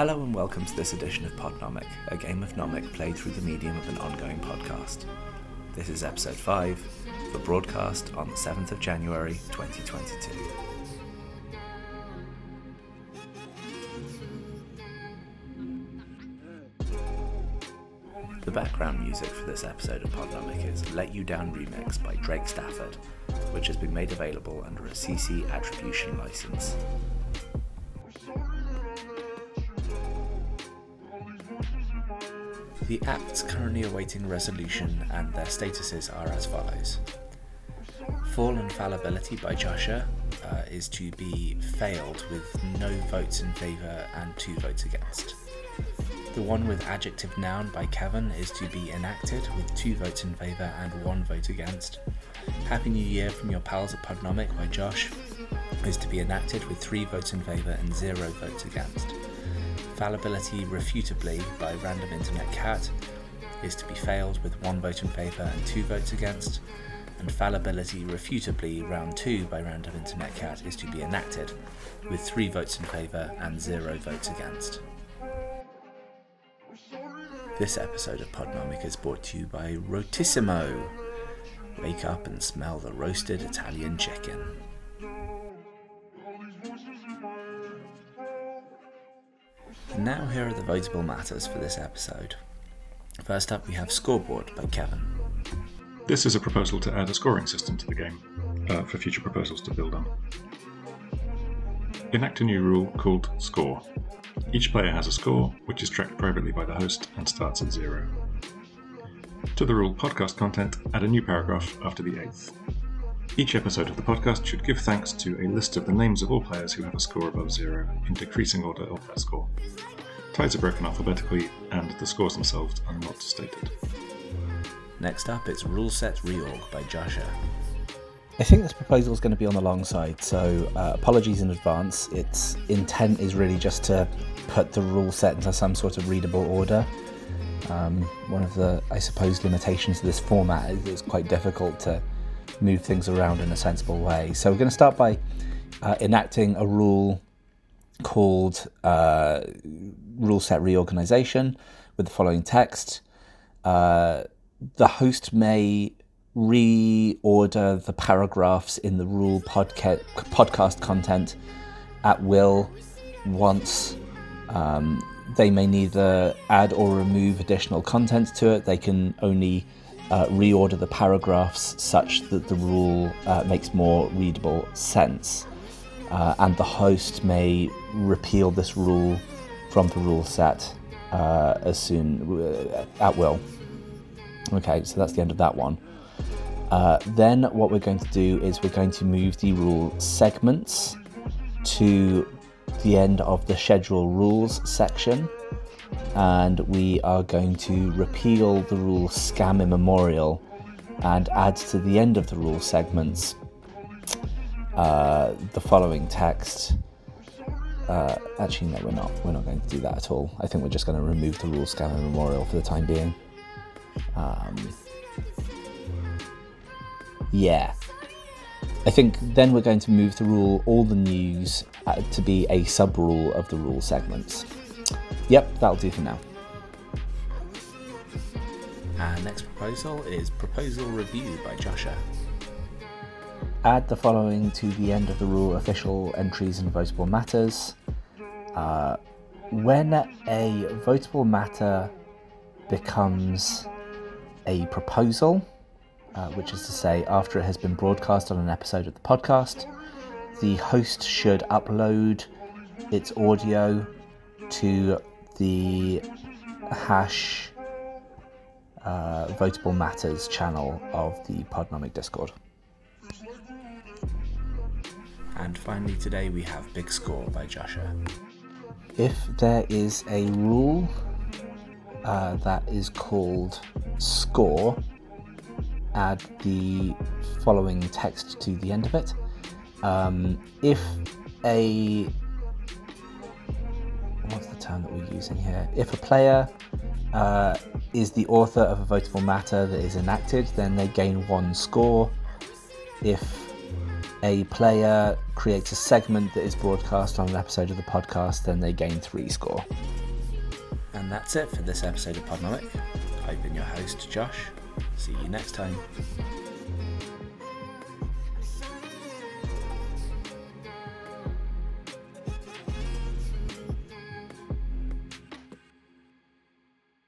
Hello and welcome to this edition of Podnomic, a game of Nomic played through the medium of an ongoing podcast. This is episode 5, for broadcast on the 7th of January 2022. The background music for this episode of Podnomic is Let You Down Remix by Drake Stafford, which has been made available under a CC attribution license. The acts currently awaiting resolution and their statuses are as follows. Fall and Fallibility by Josher uh, is to be failed with no votes in favour and two votes against. The one with Adjective Noun by Kevan is to be enacted with two votes in favour and one vote against. Happy New Year from your pals at Podnomic by Josh is to be enacted with three votes in favour and zero votes against. Fallibility Refutably by Random Internet Cat is to be failed with one vote in favour and two votes against, and Fallibility Refutably Round 2 by Random Internet Cat is to be enacted with three votes in favour and zero votes against. This episode of Podnomic is brought to you by Rotissimo. Wake up and smell the roasted Italian chicken. Now, here are the votable matters for this episode. First up, we have Scoreboard by Kevan. This is a proposal to add a scoring system to the game uh, for future proposals to build on. Enact a new rule called Score. Each player has a score, which is tracked privately by the host and starts at zero. To the rule podcast content, add a new paragraph after the eighth. Each episode of the podcast should give thanks to a list of the names of all players who have a score above zero in decreasing order of that score. Ties are broken alphabetically, and the scores themselves are not stated. Next up, it's Rule Set Reorg by Josher. I think this proposal is going to be on the long side, so uh, apologies in advance. Its intent is really just to put the rule set into some sort of readable order. Um, one of the, I suppose, limitations of this format is it's quite difficult to move things around in a sensible way. So we're going to start by uh, enacting a rule called uh, Rule Set Reorganization with the following text. Uh, the host may reorder the paragraphs in the rule podca- podcast content at will once. Um, they may neither add or remove additional content to it. They can only uh, reorder the paragraphs such that the rule uh, makes more readable sense. Uh, and the host may repeal this rule from the rule set uh, as soon uh, at will. Okay, so that's the end of that one. Uh, then what we're going to do is we're going to move the rule segments to the end of the schedule rules section and we are going to repeal the rule scam immemorial and add to the end of the rule segments uh, the following text. Uh, actually, no, we're not. We're not going to do that at all. I think we're just going to remove the rule scam immemorial for the time being. Um, yeah. I think then we're going to move the rule all the news uh, to be a sub rule of the rule segments. Yep, that'll do for now. Our next proposal is Proposal Review by Josher. Add the following to the end of the rule official entries and votable matters. Uh, when a votable matter becomes a proposal, uh, which is to say, after it has been broadcast on an episode of the podcast, the host should upload its audio to the hash uh, votable matters channel of the Podnomic Discord. And finally, today we have Big Score by Josher. If there is a rule uh, that is called score, add the following text to the end of it. Um, if a term that we're using here? If a player uh, is the author of a votable matter that is enacted, then they gain one score. If a player creates a segment that is broadcast on an episode of the podcast, then they gain three score. And that's it for this episode of Podnomic. I've been your host, Josh. See you next time.